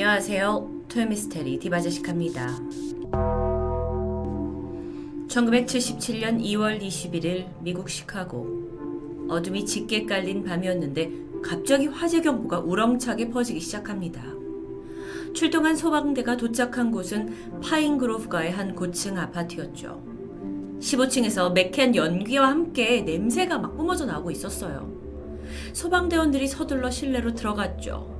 안녕하세요. 토요미스테리 디바제시카입니다. 1977년 2월 21일 미국 시카고 어둠이 짙게 깔린 밤이었는데 갑자기 화재 경보가 우렁차게 퍼지기 시작합니다. 출동한 소방대가 도착한 곳은 파인그로브가의 한 고층 아파트였죠. 15층에서 맥캔 연기와 함께 냄새가 막 뿜어져 나오고 있었어요. 소방대원들이 서둘러 실내로 들어갔죠.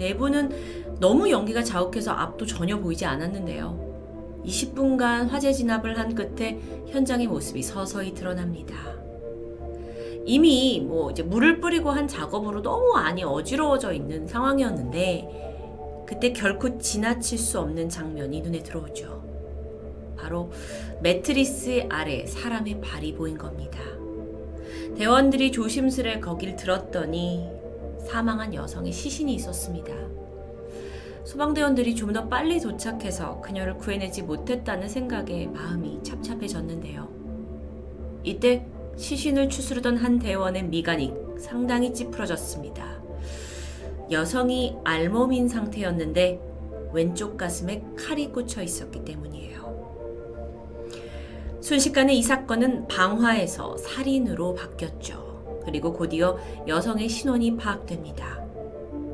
내부는 너무 연기가 자욱해서 앞도 전혀 보이지 않았는데요. 20분간 화재 진압을 한 끝에 현장의 모습이 서서히 드러납니다. 이미 뭐 이제 물을 뿌리고 한 작업으로 너무 안이 어지러워져 있는 상황이었는데 그때 결코 지나칠 수 없는 장면이 눈에 들어오죠. 바로 매트리스 아래 사람의 발이 보인 겁니다. 대원들이 조심스레 거길 들었더니 사망한 여성의 시신이 있었습니다. 소방대원들이 좀 더 빨리 도착해서 그녀를 구해내지 못했다는 생각에 마음이 찹찹해졌는데요. 이때 시신을 추스르던 한 대원의 미간이 상당히 찌푸러졌습니다. 여성이 알몸인 상태였는데 왼쪽 가슴에 칼이 꽂혀 있었기 때문이에요. 순식간에 이 사건은 방화에서 살인으로 바뀌었죠. 그리고 곧이어 여성의 신원이 파악됩니다.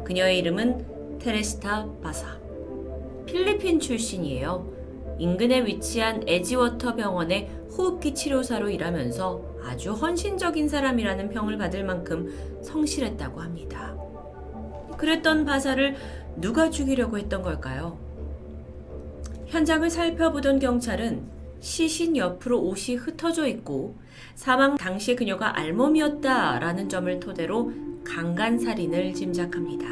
그녀의 이름은 테레스타 바사. 필리핀 출신이에요. 인근에 위치한 에지워터 병원의 호흡기 치료사로 일하면서 아주 헌신적인 사람이라는 평을 받을 만큼 성실했다고 합니다. 그랬던 바사를 누가 죽이려고 했던 걸까요? 현장을 살펴보던 경찰은 시신 옆으로 옷이 흩어져 있고 사망 당시 그녀가 알몸이었다라는 점을 토대로 강간살인을 짐작합니다.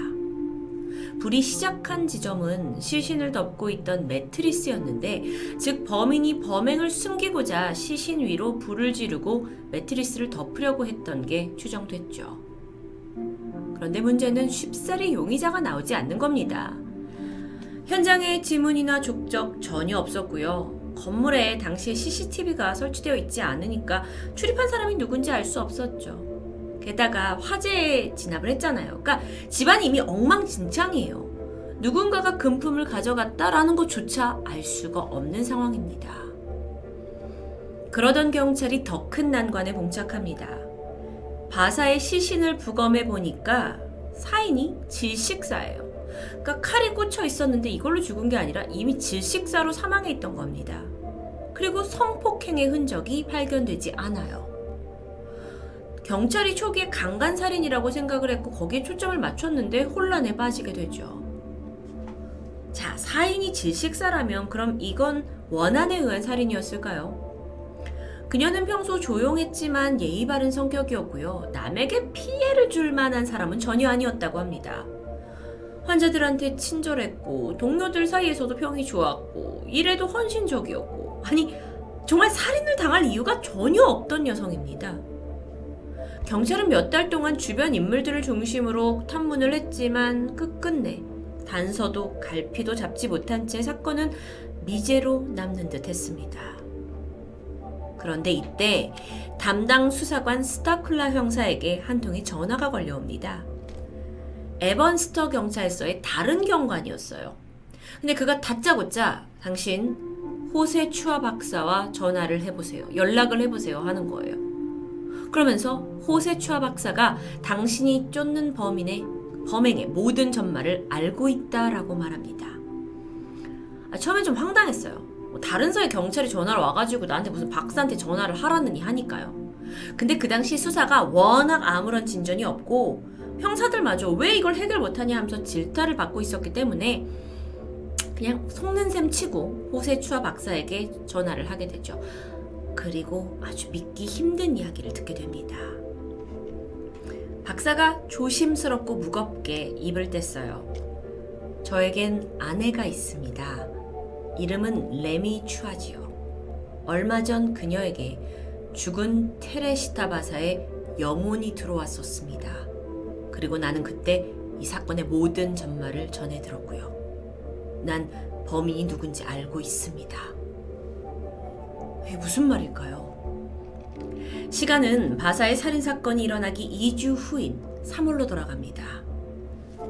불이 시작한 지점은 시신을 덮고 있던 매트리스였는데, 즉 범인이 범행을 숨기고자 시신 위로 불을 지르고 매트리스를 덮으려고 했던 게 추정됐죠. 그런데 문제는 쉽사리 용의자가 나오지 않는 겁니다. 현장에 지문이나 족적 전혀 없었고요. 건물에 당시에 CCTV가 설치되어 있지 않으니까 출입한 사람이 누군지 알 수 없었죠. 게다가 화재에 진압을 했잖아요. 그러니까 집안이 이미 엉망진창이에요. 누군가가 금품을 가져갔다라는 것조차 알 수가 없는 상황입니다. 그러던 경찰이 더 큰 난관에 봉착합니다. 바사의 시신을 부검해 보니까 사인이 질식사예요. 그러니까 칼이 꽂혀 있었는데 이걸로 죽은 게 아니라 이미 질식사로 사망해 있던 겁니다. 그리고 성폭행의 흔적이 발견되지 않아요. 경찰이 초기에 강간살인이라고 생각을 했고 거기에 초점을 맞췄는데 혼란에 빠지게 되죠. 자, 사인이 질식사라면 그럼 이건 원한에 의한 살인이었을까요? 그녀는 평소 조용했지만 예의 바른 성격이었고요. 남에게 피해를 줄 만한 사람은 전혀 아니었다고 합니다. 환자들한테 친절했고 동료들 사이에서도 평이 좋았고 일에도 헌신적이었고 아니 정말 살인을 당할 이유가 전혀 없던 여성입니다. 경찰은 몇 달 동안 주변 인물들을 중심으로 탐문을 했지만 끝끝내 단서도 갈피도 잡지 못한 채 사건은 미제로 남는 듯 했습니다. 그런데 이때 담당 수사관 스타클라 형사에게 한 통의 전화가 걸려옵니다. 에번스터 경찰서의 다른 경관이었어요. 근데 그가 다짜고짜 당신 호세 추아 박사와 전화를 해보세요. 연락을 해보세요. 하는 거예요. 그러면서 호세 추아 박사가 당신이 쫓는 범인의 범행의 모든 전말을 알고 있다라고 말합니다. 아, 처음에 좀 황당했어요. 뭐 다른 서의 경찰이 전화를 와가지고 나한테 무슨 박사한테 전화를 하라느니 하니까요. 근데 그 당시 수사가 워낙 아무런 진전이 없고 형사들마저 왜 이걸 해결 못하냐 하면서 질타를 받고 있었기 때문에 그냥 속는 셈 치고 호세 추아 박사에게 전화를 하게 되죠. 그리고 아주 믿기 힘든 이야기를 듣게 됩니다. 박사가 조심스럽고 무겁게 입을 뗐어요. 저에겐 아내가 있습니다. 이름은 레미 추아지요. 얼마 전 그녀에게 죽은 테레시타 바사의 영혼이 들어왔었습니다. 그리고 나는 그때 이 사건의 모든 전말을 전해 들었고요. 난 범인이 누군지 알고 있습니다. 이게 무슨 말일까요? 시간은 바사의 살인 사건이 일어나기 2주 후인 3월로 돌아갑니다.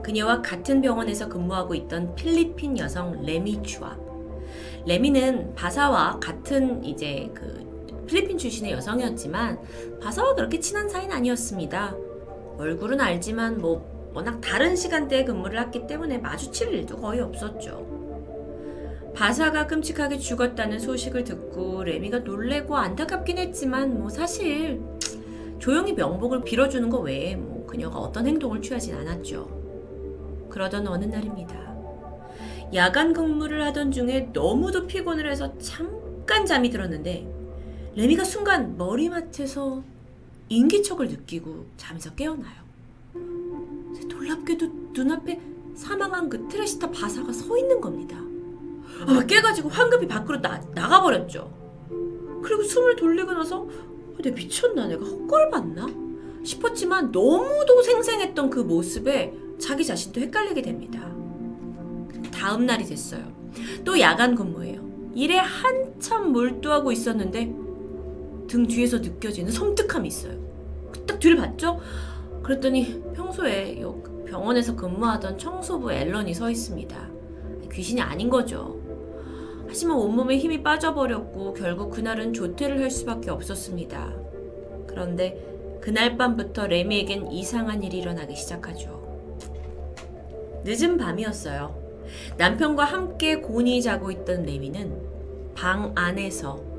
그녀와 같은 병원에서 근무하고 있던 필리핀 여성 레미 추아. 레미는 바사와 같은 이제 그 필리핀 출신의 여성이었지만 바사와 그렇게 친한 사이는 아니었습니다. 얼굴은 알지만 뭐 워낙 다른 시간대에 근무를 했기 때문에 마주칠 일도 거의 없었죠. 바사가 끔찍하게 죽었다는 소식을 듣고 레미가 놀래고 안타깝긴 했지만 뭐 사실 조용히 명복을 빌어주는 것 외에 뭐 그녀가 어떤 행동을 취하진 않았죠. 그러던 어느 날입니다. 야간 근무를 하던 중에 너무도 피곤을 해서 잠깐 잠이 들었는데 레미가 순간 머리맡에서 인기척을 느끼고 잠에서 깨어나요. 놀랍게도 눈앞에 사망한 그 트레시타 바사가 서 있는 겁니다. 아, 깨가지고 황급히 밖으로 나, 나가버렸죠. 그리고 숨을 돌리고 나서 어, 내 미쳤나 내가 헛걸 봤나 싶었지만 너무도 생생했던 그 모습에 자기 자신도 헷갈리게 됩니다. 다음 날이 됐어요. 또 야간 근무예요. 일에 한참 몰두하고 있었는데 등 뒤에서 느껴지는 섬뜩함이 있어요. 딱 뒤를 봤죠? 그랬더니 평소에 병원에서 근무하던 청소부 앨런이 서 있습니다. 귀신이 아닌 거죠. 하지만 온몸에 힘이 빠져버렸고 결국 그날은 조퇴를 할 수밖에 없었습니다. 그런데 그날 밤부터 레미에겐 이상한 일이 일어나기 시작하죠. 늦은 밤이었어요. 남편과 함께 곤히 자고 있던 레미는 방 안에서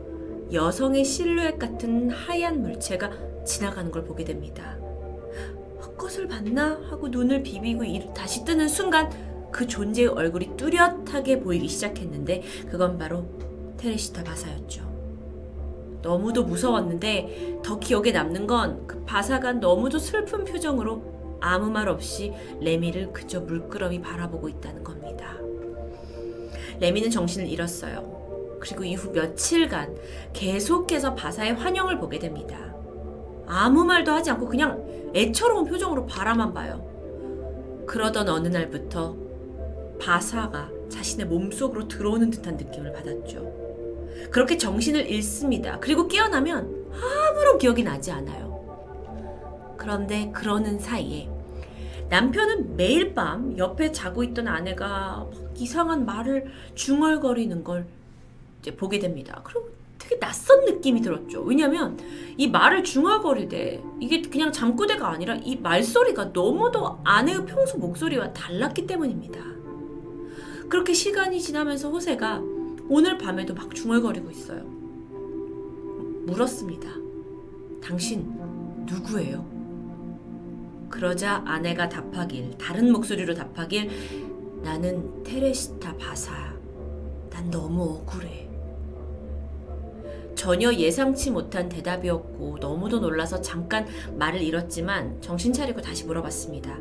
여성의 실루엣 같은 하얀 물체가 지나가는 걸 보게 됩니다. 헛것을 봤나 하고 눈을 비비고 다시 뜨는 순간 그 존재의 얼굴이 뚜렷하게 보이기 시작했는데 그건 바로 테레시타 바사였죠. 너무도 무서웠는데 더 기억에 남는 건 그 바사가 너무도 슬픈 표정으로 아무 말 없이 레미를 그저 물끄러미 바라보고 있다는 겁니다. 레미는 정신을 잃었어요. 그리고 이후 며칠간 계속해서 바사의 환영을 보게 됩니다. 아무 말도 하지 않고 그냥 애처로운 표정으로 바라만 봐요. 그러던 어느 날부터 바사가 자신의 몸속으로 들어오는 듯한 느낌을 받았죠. 그렇게 정신을 잃습니다. 그리고 깨어나면 아무런 기억이 나지 않아요. 그런데 그러는 사이에 남편은 매일 밤 옆에 자고 있던 아내가 이상한 말을 중얼거리는 걸 이제 보게 됩니다. 그리고 되게 낯선 느낌이 들었죠. 왜냐면 이 말을 중얼거리되 이게 그냥 잠꼬대가 아니라 이 말소리가 너무도 아내의 평소 목소리와 달랐기 때문입니다. 그렇게 시간이 지나면서 호세가 오늘 밤에도 막 중얼거리고 있어요. 물었습니다. 당신 누구예요? 그러자 아내가 답하길 다른 목소리로 답하길 나는 테레시타 바사야. 난 너무 억울해. 전혀 예상치 못한 대답이었고 너무도 놀라서 잠깐 말을 잃었지만 정신 차리고 다시 물어봤습니다.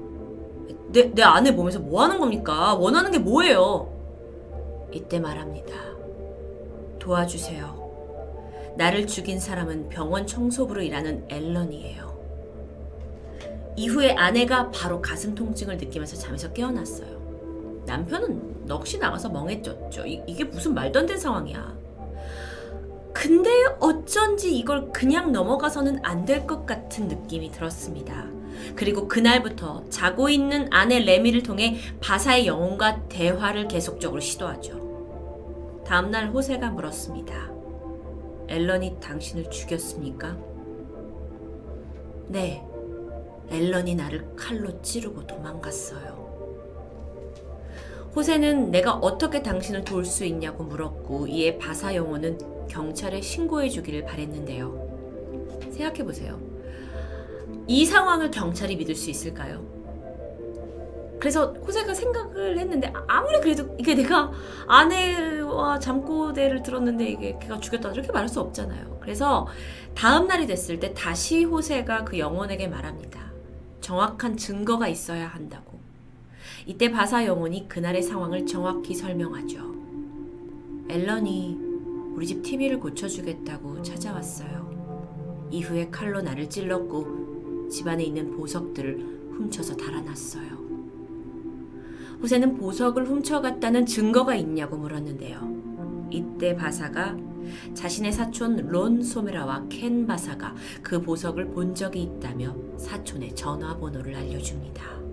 내, 내 아내 몸에서 뭐 하는 겁니까? 원하는 게 뭐예요? 이때 말합니다. 도와주세요. 나를 죽인 사람은 병원 청소부로 일하는 앨런이에요. 이후에 아내가 바로 가슴 통증을 느끼면서 잠에서 깨어났어요. 남편은 넋이 나가서 멍해졌죠. 이, 이게 무슨 말도 안 되는 상황이야. 근데 어쩐지 이걸 그냥 넘어가서는 안 될 것 같은 느낌이 들었습니다. 그리고 그날부터 자고 있는 아내 레미를 통해 바사의 영혼과 대화를 계속적으로 시도하죠. 다음날 호세가 물었습니다. 앨런이 당신을 죽였습니까? 네, 앨런이 나를 칼로 찌르고 도망갔어요. 호세는 내가 어떻게 당신을 도울 수 있냐고 물었고 이에 바사 영호는 경찰에 신고해 주기를 바랬는데요. 생각해 보세요. 이 상황을 경찰이 믿을 수 있을까요? 그래서 호세가 생각을 했는데 아무리 그래도 이게 내가 아내와 잠꼬대를 들었는데 이게 걔가 죽였다 이렇게 말할 수 없잖아요. 그래서 다음 날이 됐을 때 다시 호세가 그 영혼에게 말합니다. 정확한 증거가 있어야 한다고. 이때 바사 영혼이 그날의 상황을 정확히 설명하죠. 앨런이 우리 집 TV를 고쳐주겠다고 찾아왔어요. 이후에 칼로 나를 찔렀고 집안에 있는 보석들을 훔쳐서 달아났어요. 후세는 보석을 훔쳐갔다는 증거가 있냐고 물었는데요. 이때 바사가 자신의 사촌 론 소메라와 켄 바사가 그 보석을 본 적이 있다며 사촌의 전화번호를 알려줍니다.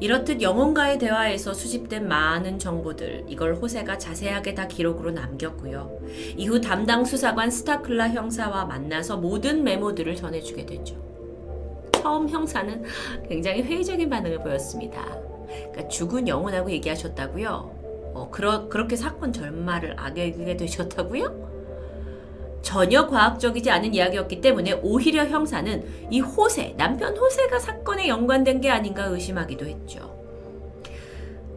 이렇듯 영혼과의 대화에서 수집된 많은 정보들, 이걸 호세가 자세하게 다 기록으로 남겼고요. 이후 담당 수사관 스타클라 형사와 만나서 모든 메모들을 전해주게 되죠. 처음 형사는 굉장히 회의적인 반응을 보였습니다. 그러니까 죽은 영혼하고 얘기하셨다고요? 어, 그러, 그렇게 사건 전말을 악역게 되셨다고요? 전혀 과학적이지 않은 이야기였기 때문에 오히려 형사는 이 호세, 남편 호세가 사건에 연관된 게 아닌가 의심하기도 했죠.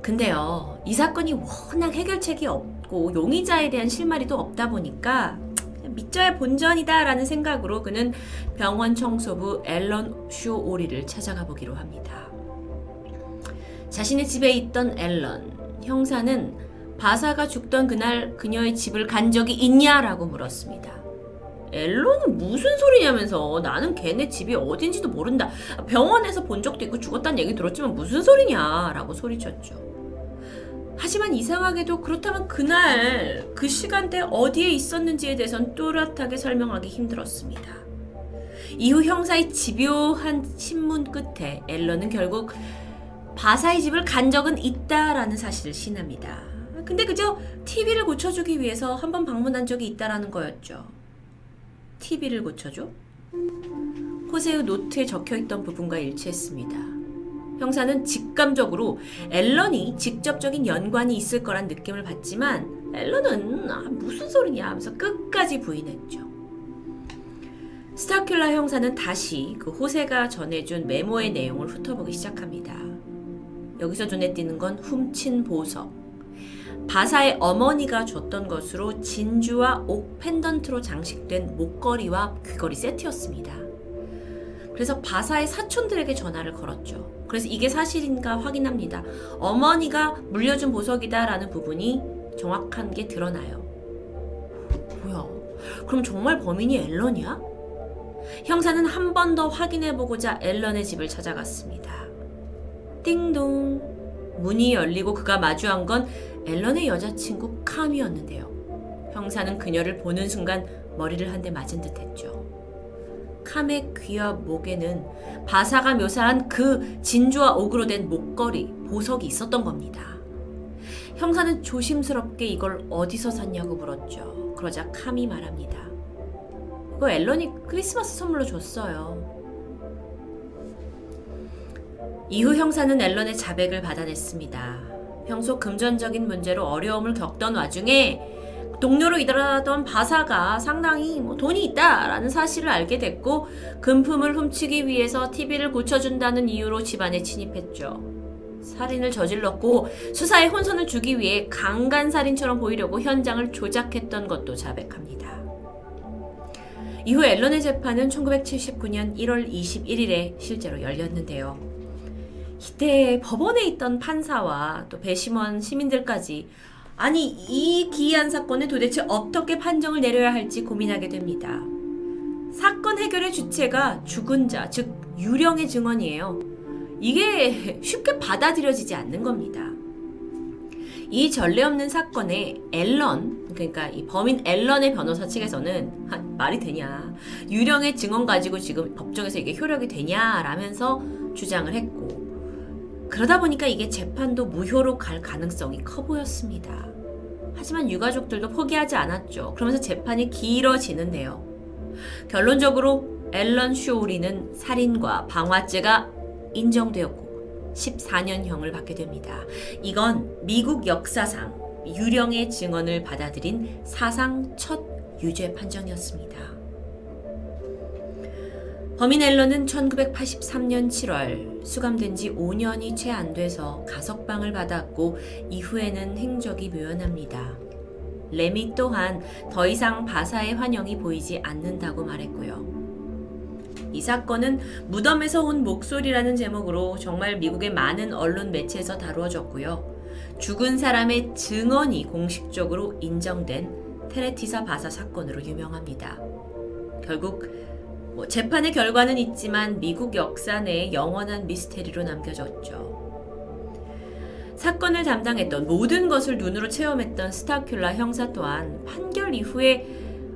근데요, 이 사건이 워낙 해결책이 없고 용의자에 대한 실마리도 없다 보니까 믿져야 본전이다 라는 생각으로 그는 병원 청소부 앨런 쇼 오리를 찾아가 보기로 합니다. 자신의 집에 있던 앨런, 형사는 바사가 죽던 그날 그녀의 집을 간 적이 있냐라고 물었습니다. 앨런은 무슨 소리냐면서 나는 걔네 집이 어딘지도 모른다. 병원에서 본 적도 있고 죽었다는 얘기 들었지만 무슨 소리냐라고 소리쳤죠. 하지만 이상하게도 그렇다면 그날 그 시간대 어디에 있었는지에 대해선 또렷하게 설명하기 힘들었습니다. 이후 형사의 집요한 신문 끝에 앨런은 결국 바사의 집을 간 적은 있다라는 사실을 신합니다. 근데 그저 TV를 고쳐주기 위해서 한 번 방문한 적이 있다라는 거였죠. TV를 고쳐줘? 호세의 노트에 적혀있던 부분과 일치했습니다. 형사는 직감적으로 앨런이 직접적인 연관이 있을 거란 느낌을 받지만 앨런은 아, 무슨 소리냐 하면서 끝까지 부인했죠. 스타큘라 형사는 다시 그 호세가 전해준 메모의 내용을 훑어보기 시작합니다. 여기서 눈에 띄는 건 훔친 보석. 바사의 어머니가 줬던 것으로 진주와 옥 펜던트로 장식된 목걸이와 귀걸이 세트였습니다. 그래서 바사의 사촌들에게 전화를 걸었죠. 그래서 이게 사실인가 확인합니다. 어머니가 물려준 보석이다라는 부분이 정확한 게 드러나요. 뭐야? 그럼 정말 범인이 앨런이야? 형사는 한 번 더 확인해 보고자 앨런의 집을 찾아갔습니다. 띵동. 문이 열리고 그가 마주한 건 앨런의 여자친구 캄이었는데요. 형사는 그녀를 보는 순간 머리를 한 대 맞은 듯 했죠. 캄의 귀와 목에는 바사가 묘사한 그 진주와 옥으로 된 목걸이, 보석이 있었던 겁니다. 형사는 조심스럽게 이걸 어디서 샀냐고 물었죠. 그러자 캄이 말합니다. 그거 앨런이 크리스마스 선물로 줬어요. 이후 형사는 앨런의 자백을 받아냈습니다. 평소 금전적인 문제로 어려움을 겪던 와중에 동료로 일하던 바사가 상당히 뭐 돈이 있다라는 사실을 알게 됐고 금품을 훔치기 위해서 TV를 고쳐준다는 이유로 집안에 침입했죠. 살인을 저질렀고 수사에 혼선을 주기 위해 강간살인처럼 보이려고 현장을 조작했던 것도 자백합니다. 이후 앨런의 재판은 1979년 1월 21일에 실제로 열렸는데요. 이때 법원에 있던 판사와 또 배심원 시민들까지 아니 이 기이한 사건에 도대체 어떻게 판정을 내려야 할지 고민하게 됩니다. 사건 해결의 주체가 죽은 자, 즉 유령의 증언이에요. 이게 쉽게 받아들여지지 않는 겁니다. 이 전례 없는 사건에 앨런, 그러니까 이 범인 앨런의 변호사 측에서는 아, 말이 되냐, 유령의 증언 가지고 지금 법정에서 이게 효력이 되냐라면서 주장을 했고, 그러다 보니까 이게 재판도 무효로 갈 가능성이 커 보였습니다. 하지만 유가족들도 포기하지 않았죠. 그러면서 재판이 길어지는데요. 결론적으로 앨런 슈오리는 살인과 방화죄가 인정되었고 14년형을 받게 됩니다. 이건 미국 역사상 유령의 증언을 받아들인 사상 첫 유죄 판정이었습니다. 범인 앨런은 1983년 7월 수감된 지 5년이 채 안 돼서 가석방을 받았고 이후에는 행적이 묘연합니다. 레미 또한 더 이상 바사의 환영이 보이지 않는다고 말했고요. 이 사건은 무덤에서 온 목소리라는 제목으로 정말 미국의 많은 언론 매체에서 다루어졌고요. 죽은 사람의 증언이 공식적으로 인정된 테레티사 바사 사건으로 유명합니다. 결국 뭐 재판의 결과는 있지만 미국 역사 내에 영원한 미스테리로 남겨졌죠. 사건을 담당했던 모든 것을 눈으로 체험했던 스타큘라 형사 또한 판결 이후에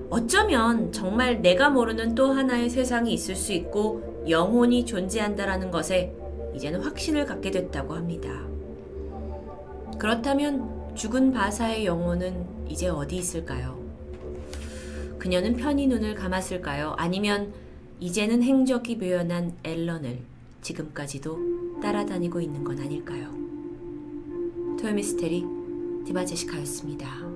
어쩌면 정말 내가 모르는 또 하나의 세상이 있을 수 있고 영혼이 존재한다라는 것에 이제는 확신을 갖게 됐다고 합니다. 그렇다면 죽은 바사의 영혼은 이제 어디 있을까요? 그녀는 편히 눈을 감았을까요? 아니면 이제는 행적이 묘연한 앨런을 지금까지도 따라다니고 있는 건 아닐까요? 토요미스테리 디바제시카였습니다.